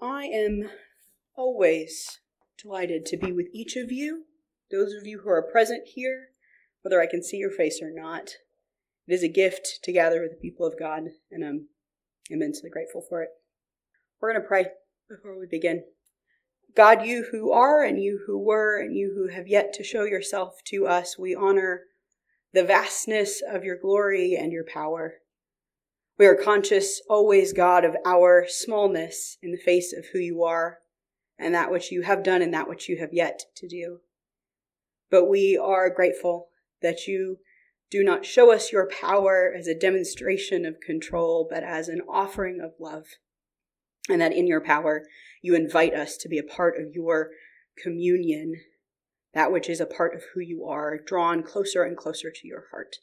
I am always delighted to be with each of you, those of you who are present here, whether I can see your face or not. It is a gift to gather with the people of God, and I'm immensely grateful for it. We're going to pray before we begin. God, you who are, and you who were, and you who have yet to show yourself to us, we honor the vastness of your glory and your power. We are conscious always, God, of our smallness in the face of who you are and that which you have done and that which you have yet to do. But we are grateful that you do not show us your power as a demonstration of control, but as an offering of love. And that in your power, you invite us to be a part of your communion, that which is a part of who you are, drawn closer and closer to your heart.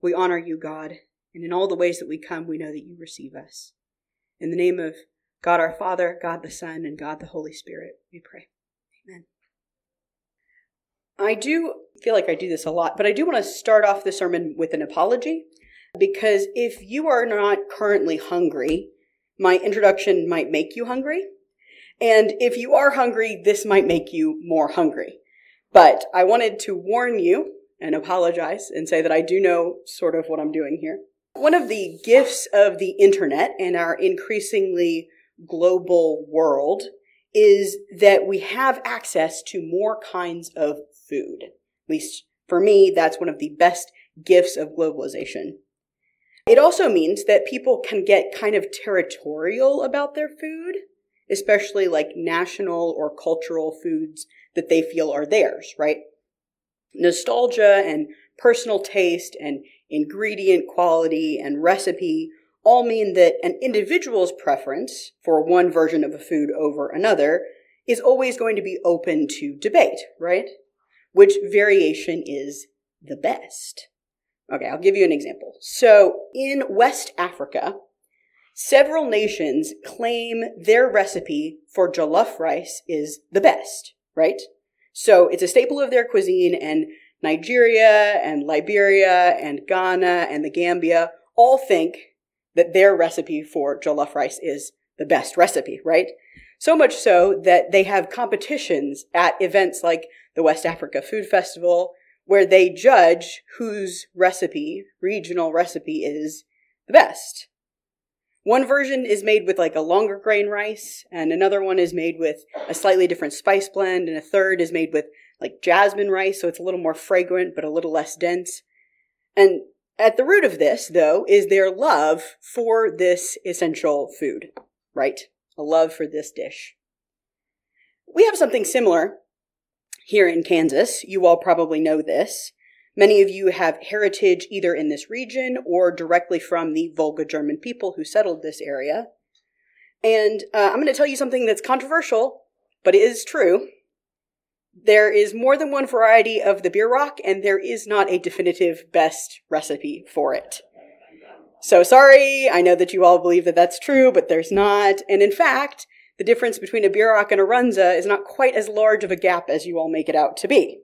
We honor you, God, and in all the ways that we come, we know that you receive us. In the name of God our Father, God the Son, and God the Holy Spirit, we pray. Amen. I do feel like I do this a lot, but I do want to start off the sermon with an apology because if you are not currently hungry, my introduction might make you hungry. And if you are hungry, this might make you more hungry. But I wanted to warn you and apologize and say that I do know sort of what I'm doing here. One of the gifts of the internet and our increasingly global world is that we have access to more kinds of food. At least for me, that's one of the best gifts of globalization. It also means that people can get kind of territorial about their food, especially like national or cultural foods that they feel are theirs, right? Nostalgia and personal taste and ingredient quality, and recipe all mean that an individual's preference for one version of a food over another is always going to be open to debate, right? Which variation is the best? Okay, I'll give you an example. So in West Africa, several nations claim their recipe for jollof rice is the best, right? So it's a staple of their cuisine and Nigeria and Liberia and Ghana and the Gambia all think that their recipe for jollof rice is the best recipe, right? So much so that they have competitions at events like the West Africa Food Festival where they judge whose recipe, regional recipe, is the best. One version is made with like a longer grain rice, and another one is made with a slightly different spice blend, and a third is made with like jasmine rice, so it's a little more fragrant but a little less dense. And at the root of this, though, is their love for this essential food, right? A love for this dish. We have something similar here in Kansas. You all probably know this. Many of you have heritage either in this region or directly from the Volga German people who settled this area. And uh, I'm going to tell you something that's controversial, but it is true. There is more than one variety of the bierock, and there is not a definitive best recipe for it. So sorry, I know that you all believe that that's true, but there's not. And in fact, the difference between a bierock and a runza is not quite as large of a gap as you all make it out to be.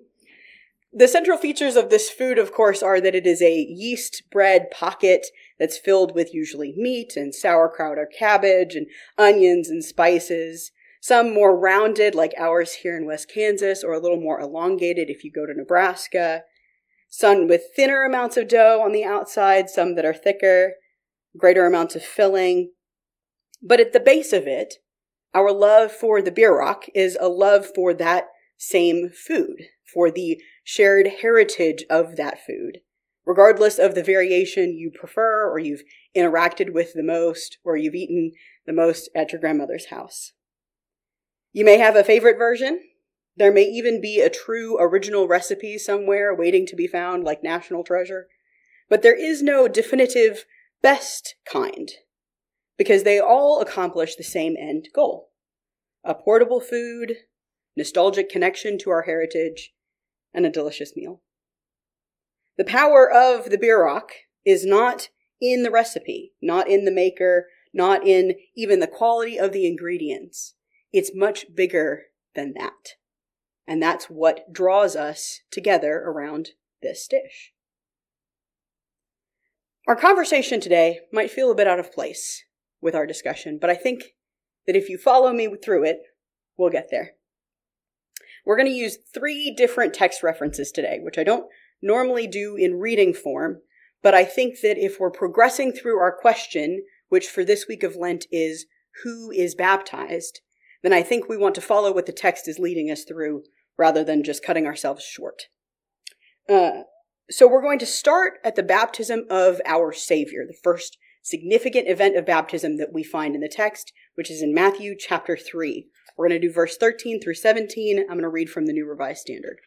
The central features of this food, of course, are that it is a yeast bread pocket that's filled with usually meat and sauerkraut or cabbage and onions and spices. Some more rounded, like ours here in West Kansas, or a little more elongated if you go to Nebraska. Some with thinner amounts of dough on the outside, some that are thicker, greater amounts of filling. But at the base of it, our love for the bierock is a love for that same food, for the shared heritage of that food, regardless of the variation you prefer or you've interacted with the most or you've eaten the most at your grandmother's house. You may have a favorite version. There may even be a true original recipe somewhere waiting to be found, like National Treasure. But there is no definitive best kind, because they all accomplish the same end goal a portable food, nostalgic connection to our heritage, and a delicious meal. The power of the bierock is not in the recipe, not in the maker, not in even the quality of the ingredients. It's much bigger than that. And that's what draws us together around this dish. Our conversation today might feel a bit out of place with our discussion, but I think that if you follow me through it, we'll get there. We're going to use three different text references today, which I don't normally do in reading form, but I think that if we're progressing through our question, which for this week of Lent is who is baptized, then I think we want to follow what the text is leading us through rather than just cutting ourselves short. Uh, so we're going to start at the baptism of our Savior, the first significant event of baptism that we find in the text, which is in Matthew chapter 3. We're going to do verse 13 through 17. I'm going to read from the New Revised Standard.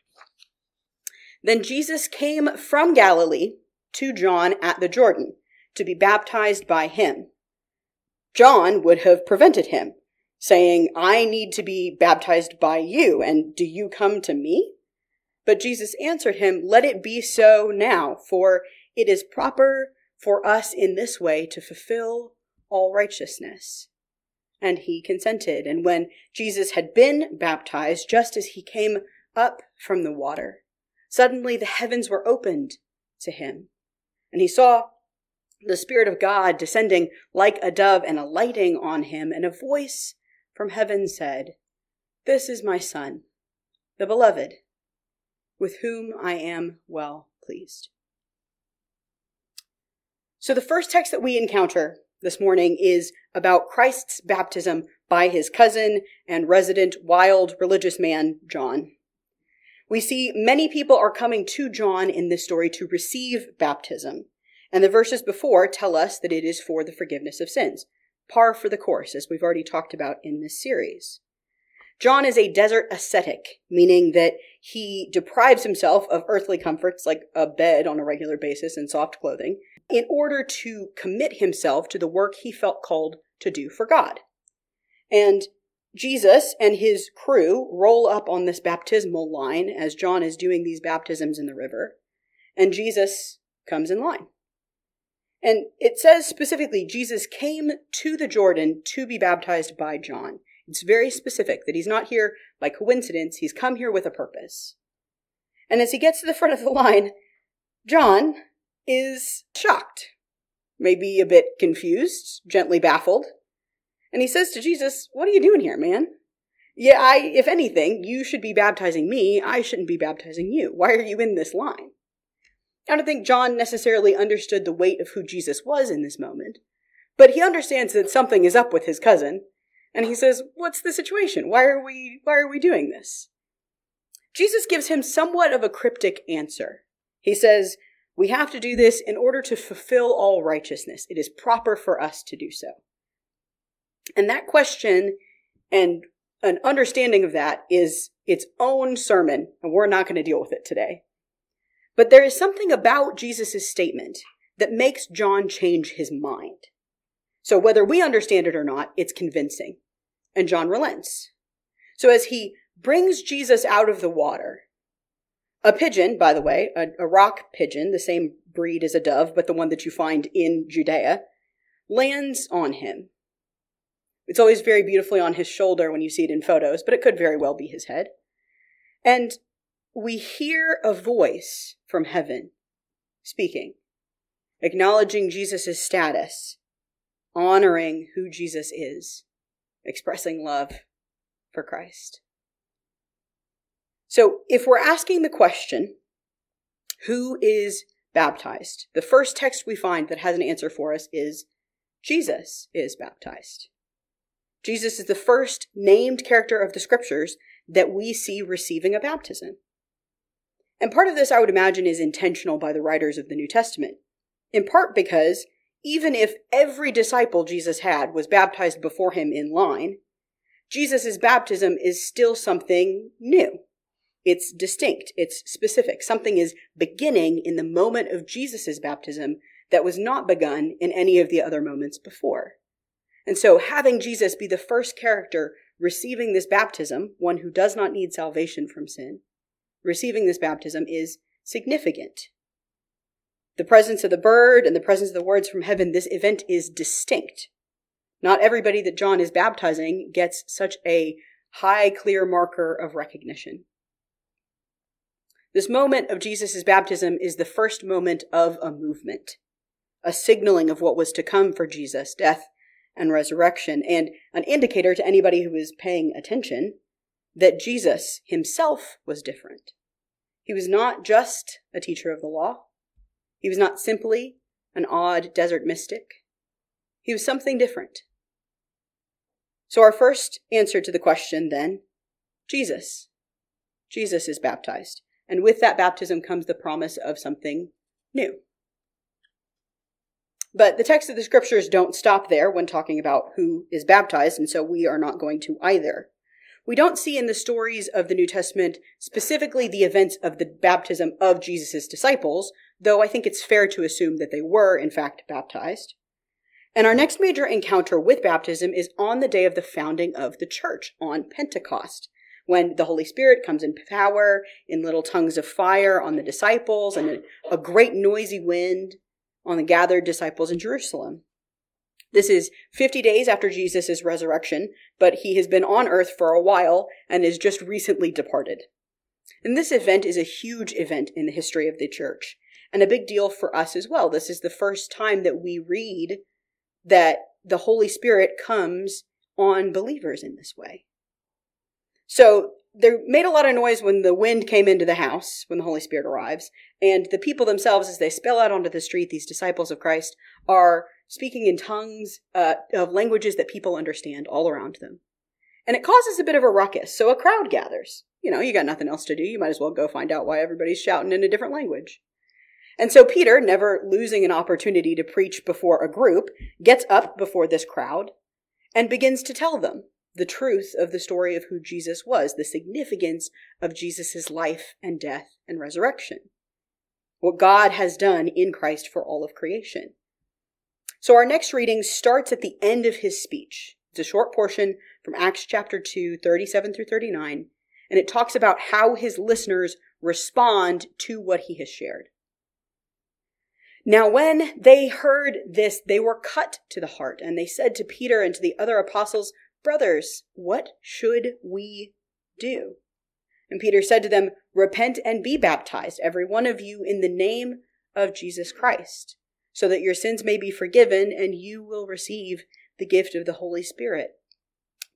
Then Jesus came from Galilee to John at the Jordan to be baptized by him. John would have prevented him, saying, I need to be baptized by you, and do you come to me? But Jesus answered him, Let it be so now, for it is proper for us in this way to fulfill all righteousness. And he consented. And when Jesus had been baptized, just as he came up from the water, suddenly the heavens were opened to him. And he saw the Spirit of God descending like a dove and alighting on him, and a voice from heaven said, This is my Son, the beloved, with whom I am well pleased. So the first text that we encounter this morning is about Christ's baptism by his cousin and resident wild religious man, John. We see many people are coming to John in this story to receive baptism. And the verses before tell us that it is for the forgiveness of sins. Par for the course, as we've already talked about in this series. John is a desert ascetic, meaning that he deprives himself of earthly comforts like a bed on a regular basis and soft clothing in order to commit himself to the work he felt called to do for God. And Jesus and his crew roll up on this baptismal line as John is doing these baptisms in the river, and Jesus comes in line. And it says specifically, Jesus came to the Jordan to be baptized by John. It's very specific that he's not here by coincidence, he's come here with a purpose. And as he gets to the front of the line, John is shocked, maybe a bit confused, gently baffled. And he says to Jesus, What are you doing here, man? Yeah, I, if anything, you should be baptizing me. I shouldn't be baptizing you. Why are you in this line? I don't think John necessarily understood the weight of who Jesus was in this moment, but he understands that something is up with his cousin, and he says, "What's the situation? Why are we why are we doing this?" Jesus gives him somewhat of a cryptic answer. He says, "We have to do this in order to fulfill all righteousness. It is proper for us to do so." And that question and an understanding of that is its own sermon, and we're not going to deal with it today. But there is something about Jesus' statement that makes John change his mind. So whether we understand it or not, it's convincing. And John relents. So as he brings Jesus out of the water, a pigeon, by the way, a, a, rock pigeon, the same breed as a dove, but the one that you find in Judea, lands on him. It's always very beautifully on his shoulder when you see it in photos, but it could very well be his head. And we hear a voice from heaven speaking, acknowledging Jesus' status, honoring who Jesus is, expressing love for Christ. So, if we're asking the question, who is baptized? The first text we find that has an answer for us is Jesus is baptized. Jesus is the first named character of the scriptures that we see receiving a baptism. And part of this, I would imagine, is intentional by the writers of the New Testament. In part because even if every disciple Jesus had was baptized before him in line, Jesus' baptism is still something new. It's distinct. It's specific. Something is beginning in the moment of Jesus' baptism that was not begun in any of the other moments before. And so having Jesus be the first character receiving this baptism, one who does not need salvation from sin, receiving this baptism is significant. The presence of the bird and the presence of the words from heaven, this event is distinct. Not everybody that John is baptizing gets such a high, clear marker of recognition. This moment of Jesus' baptism is the first moment of a movement, a signaling of what was to come for Jesus death and resurrection, and an indicator to anybody who is paying attention that Jesus himself was different. He was not just a teacher of the law. He was not simply an odd desert mystic. He was something different. So, our first answer to the question then Jesus. Jesus is baptized. And with that baptism comes the promise of something new. But the text of the scriptures don't stop there when talking about who is baptized, and so we are not going to either. We don't see in the stories of the New Testament specifically the events of the baptism of Jesus' disciples, though I think it's fair to assume that they were, in fact, baptized. And our next major encounter with baptism is on the day of the founding of the church, on Pentecost, when the Holy Spirit comes in power, in little tongues of fire on the disciples, and a, a great noisy wind on the gathered disciples in Jerusalem. This is 50 days after Jesus' resurrection, but he has been on earth for a while and is just recently departed. And this event is a huge event in the history of the church and a big deal for us as well. This is the first time that we read that the Holy Spirit comes on believers in this way. So they made a lot of noise when the wind came into the house, when the Holy Spirit arrives. And the people themselves, as they spill out onto the street, these disciples of Christ, are speaking in tongues uh, of languages that people understand all around them. And it causes a bit of a ruckus. So a crowd gathers. You know, you got nothing else to do. You might as well go find out why everybody's shouting in a different language. And so Peter, never losing an opportunity to preach before a group, gets up before this crowd and begins to tell them the truth of the story of who Jesus was, the significance of Jesus' life and death and resurrection, what God has done in Christ for all of creation. So our next reading starts at the end of his speech. It's a short portion from Acts chapter 2, 37 through 39, and it talks about how his listeners respond to what he has shared. Now, when they heard this, they were cut to the heart, and they said to Peter and to the other apostles, Brothers, what should we do? And Peter said to them, Repent and be baptized, every one of you, in the name of Jesus Christ, so that your sins may be forgiven and you will receive the gift of the Holy Spirit.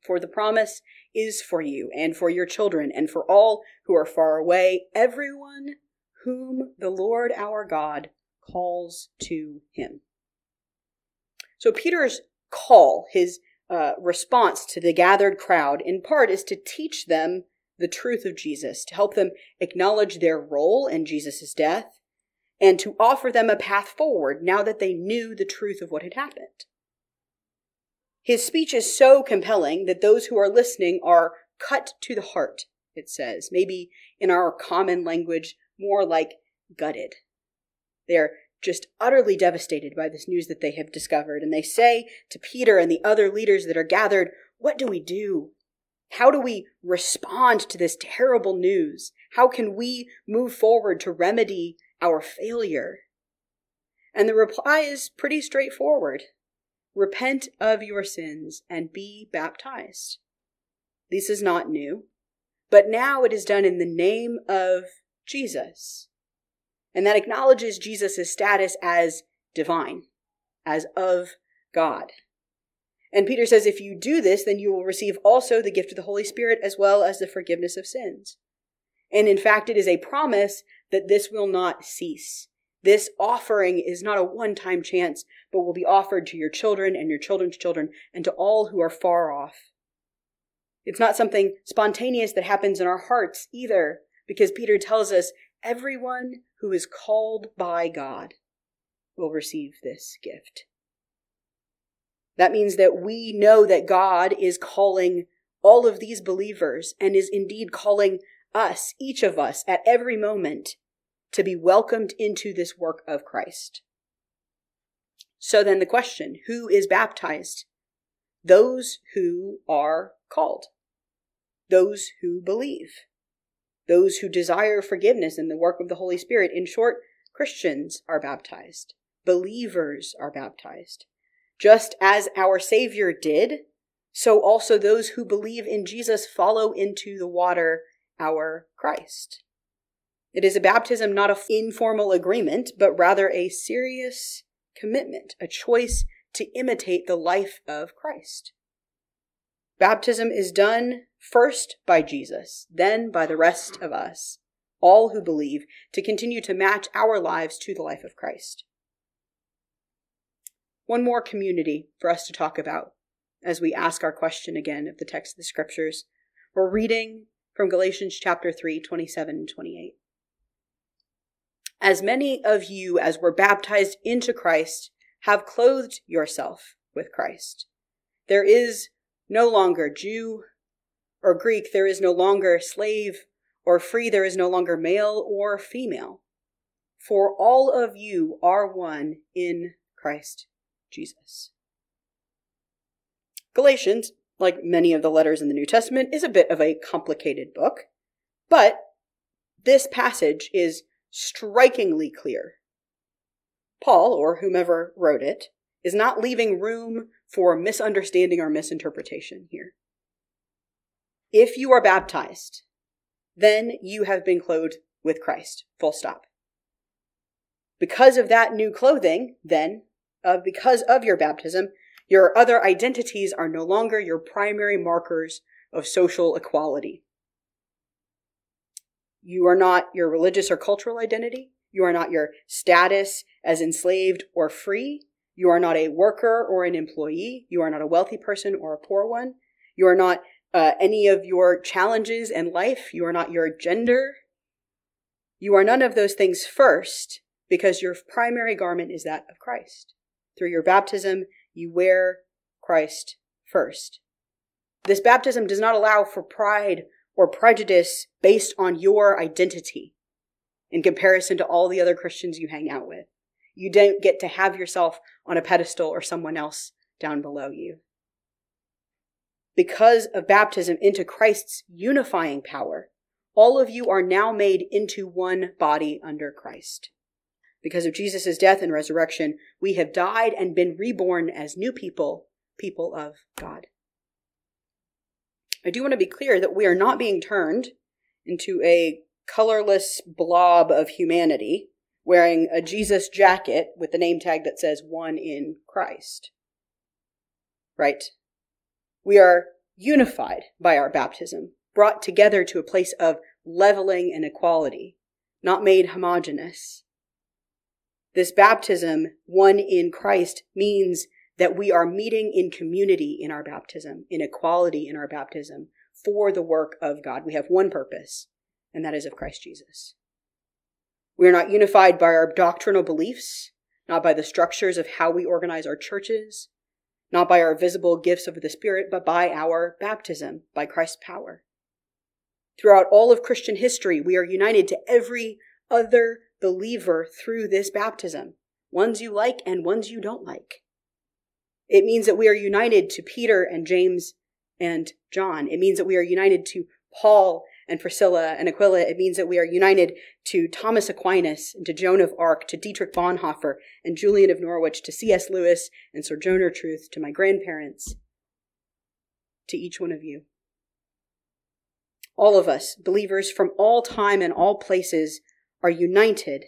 For the promise is for you and for your children and for all who are far away, everyone whom the Lord our God calls to him. So Peter's call, his uh, response to the gathered crowd in part is to teach them the truth of Jesus, to help them acknowledge their role in Jesus' death, and to offer them a path forward now that they knew the truth of what had happened. His speech is so compelling that those who are listening are cut to the heart, it says, maybe in our common language, more like gutted. They're just utterly devastated by this news that they have discovered. And they say to Peter and the other leaders that are gathered, What do we do? How do we respond to this terrible news? How can we move forward to remedy our failure? And the reply is pretty straightforward Repent of your sins and be baptized. This is not new, but now it is done in the name of Jesus and that acknowledges Jesus' status as divine, as of God. And Peter says, if you do this, then you will receive also the gift of the Holy Spirit as well as the forgiveness of sins. And in fact, it is a promise that this will not cease. This offering is not a one time chance, but will be offered to your children and your children's children and to all who are far off. It's not something spontaneous that happens in our hearts either, because Peter tells us everyone who is called by God will receive this gift. That means that we know that God is calling all of these believers and is indeed calling us, each of us, at every moment to be welcomed into this work of Christ. So then the question who is baptized? Those who are called, those who believe those who desire forgiveness and the work of the Holy Spirit. In short, Christians are baptized, believers are baptized. Just as our Savior did, so also those who believe in Jesus follow into the water our Christ. It is a baptism not an informal agreement, but rather a serious commitment, a choice to imitate the life of Christ. Baptism is done first by Jesus, then by the rest of us, all who believe, to continue to match our lives to the life of Christ. One more community for us to talk about as we ask our question again of the text of the scriptures. We're reading from Galatians chapter 3, 27 and 28. As many of you as were baptized into Christ have clothed yourself with Christ. There is no longer Jew or Greek, there is no longer slave or free, there is no longer male or female. For all of you are one in Christ Jesus. Galatians, like many of the letters in the New Testament, is a bit of a complicated book, but this passage is strikingly clear. Paul, or whomever wrote it, is not leaving room for misunderstanding or misinterpretation here. If you are baptized, then you have been clothed with Christ. Full stop. Because of that new clothing, then, uh, because of your baptism, your other identities are no longer your primary markers of social equality. You are not your religious or cultural identity. You are not your status as enslaved or free. You are not a worker or an employee. You are not a wealthy person or a poor one. You are not uh, any of your challenges in life. You are not your gender. You are none of those things first because your primary garment is that of Christ. Through your baptism, you wear Christ first. This baptism does not allow for pride or prejudice based on your identity in comparison to all the other Christians you hang out with. You don't get to have yourself on a pedestal or someone else down below you. Because of baptism into Christ's unifying power, all of you are now made into one body under Christ. Because of Jesus' death and resurrection, we have died and been reborn as new people, people of God. I do want to be clear that we are not being turned into a colorless blob of humanity wearing a Jesus jacket with the name tag that says one in Christ. Right? We are unified by our baptism, brought together to a place of leveling and equality, not made homogenous. This baptism, one in Christ, means that we are meeting in community in our baptism, in equality in our baptism, for the work of God. We have one purpose, and that is of Christ Jesus. We are not unified by our doctrinal beliefs, not by the structures of how we organize our churches, not by our visible gifts of the Spirit, but by our baptism, by Christ's power. Throughout all of Christian history, we are united to every other believer through this baptism, ones you like and ones you don't like. It means that we are united to Peter and James and John. It means that we are united to Paul and Priscilla and Aquila. It means that we are united to Thomas Aquinas and to Joan of Arc, to Dietrich Bonhoeffer and Julian of Norwich, to C.S. Lewis and Sojourner Truth, to my grandparents, to each one of you. All of us, believers from all time and all places, are united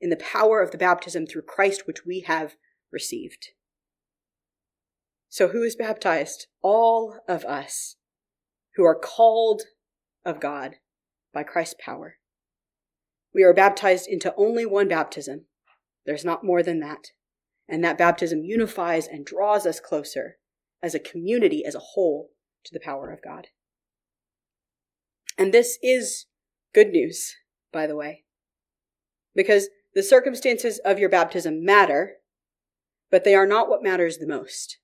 in the power of the baptism through Christ which we have received. So, who is baptized? All of us who are called of God by Christ's power. We are baptized into only one baptism. There's not more than that. And that baptism unifies and draws us closer as a community, as a whole, to the power of God. And this is good news, by the way, because the circumstances of your baptism matter, but they are not what matters the most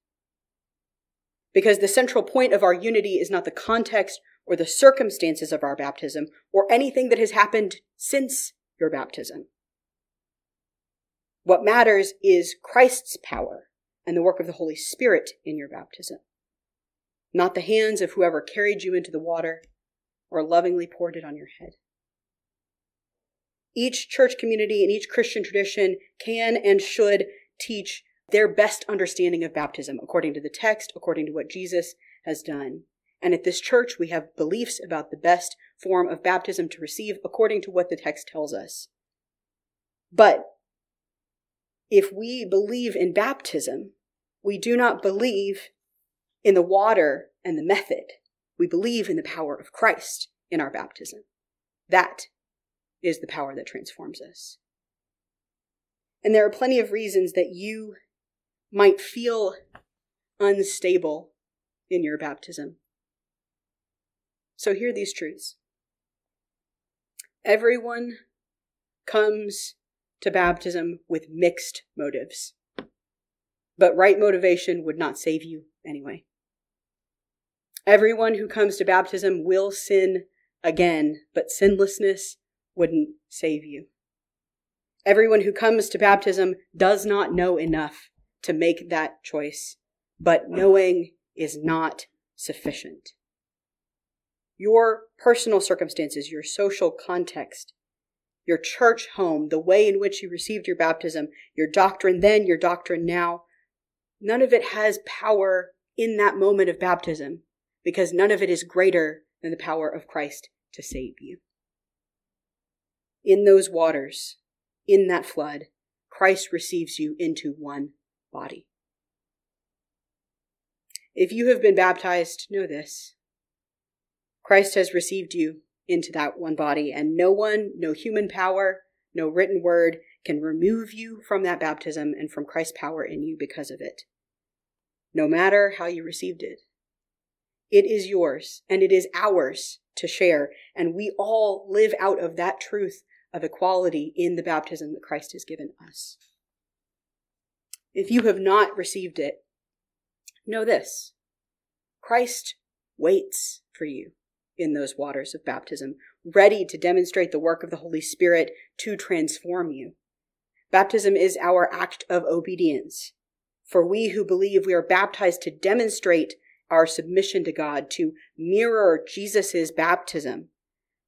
because the central point of our unity is not the context or the circumstances of our baptism or anything that has happened since your baptism. What matters is Christ's power and the work of the Holy Spirit in your baptism, not the hands of whoever carried you into the water or lovingly poured it on your head. Each church community and each Christian tradition can and should teach their best understanding of baptism according to the text, according to what Jesus has done. And at this church, we have beliefs about the best form of baptism to receive according to what the text tells us. But if we believe in baptism, We do not believe in the water and the method. We believe in the power of Christ in our baptism. That is the power that transforms us. And there are plenty of reasons that you might feel unstable in your baptism. So hear these truths. Everyone comes to baptism with mixed motives, but right motivation would not save you anyway. Everyone who comes to baptism will sin again, but sinlessness wouldn't save you. Everyone who comes to baptism does not know enough to make that choice, but knowing is not sufficient. Your personal circumstances, your social context, your church home, the way in which you received your baptism, your doctrine then, your doctrine now, none of it has power in that moment of baptism because none of it is greater than the power of Christ to save you. In those waters, in that flood, Christ receives you into one body. If you have been baptized, know this. Christ has received you into that one body, and no one, no human power, no written word can remove you from that baptism and from Christ's power in you because of it, no matter how you received it. It is yours, and it is ours to share, and we all live out of that truth of equality in the baptism that Christ has given us. If you have not received it, know this Christ waits for you in those waters of baptism, ready to demonstrate the work of the Holy Spirit to transform you. Baptism is our act of obedience. For we who believe we are baptized to demonstrate our submission to God, to mirror Jesus' baptism,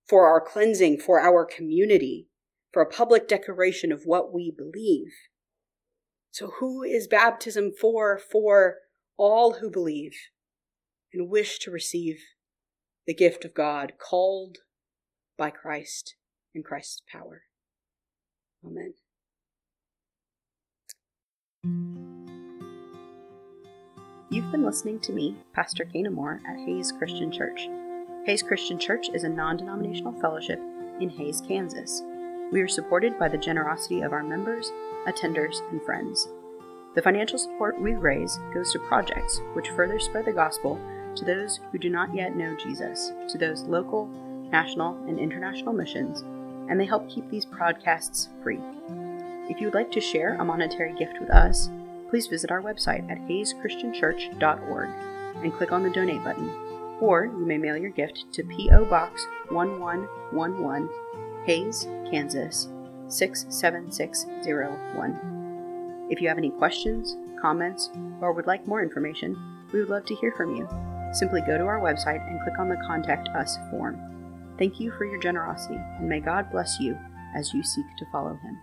for our cleansing, for our community, for a public declaration of what we believe. So, who is baptism for? For all who believe and wish to receive the gift of God, called by Christ in Christ's power. Amen. You've been listening to me, Pastor Cana Moore, at Hays Christian Church. Hays Christian Church is a non denominational fellowship in Hays, Kansas. We are supported by the generosity of our members, attenders, and friends. The financial support we raise goes to projects which further spread the gospel to those who do not yet know Jesus, to those local, national, and international missions, and they help keep these podcasts free. If you would like to share a monetary gift with us, please visit our website at hayschristianchurch.org and click on the donate button, or you may mail your gift to P.O. Box 1111, Hays, Kansas 67601. If you have any questions, comments, or would like more information, we would love to hear from you simply go to our website and click on the Contact Us form. Thank you for your generosity, and may God bless you as you seek to follow Him.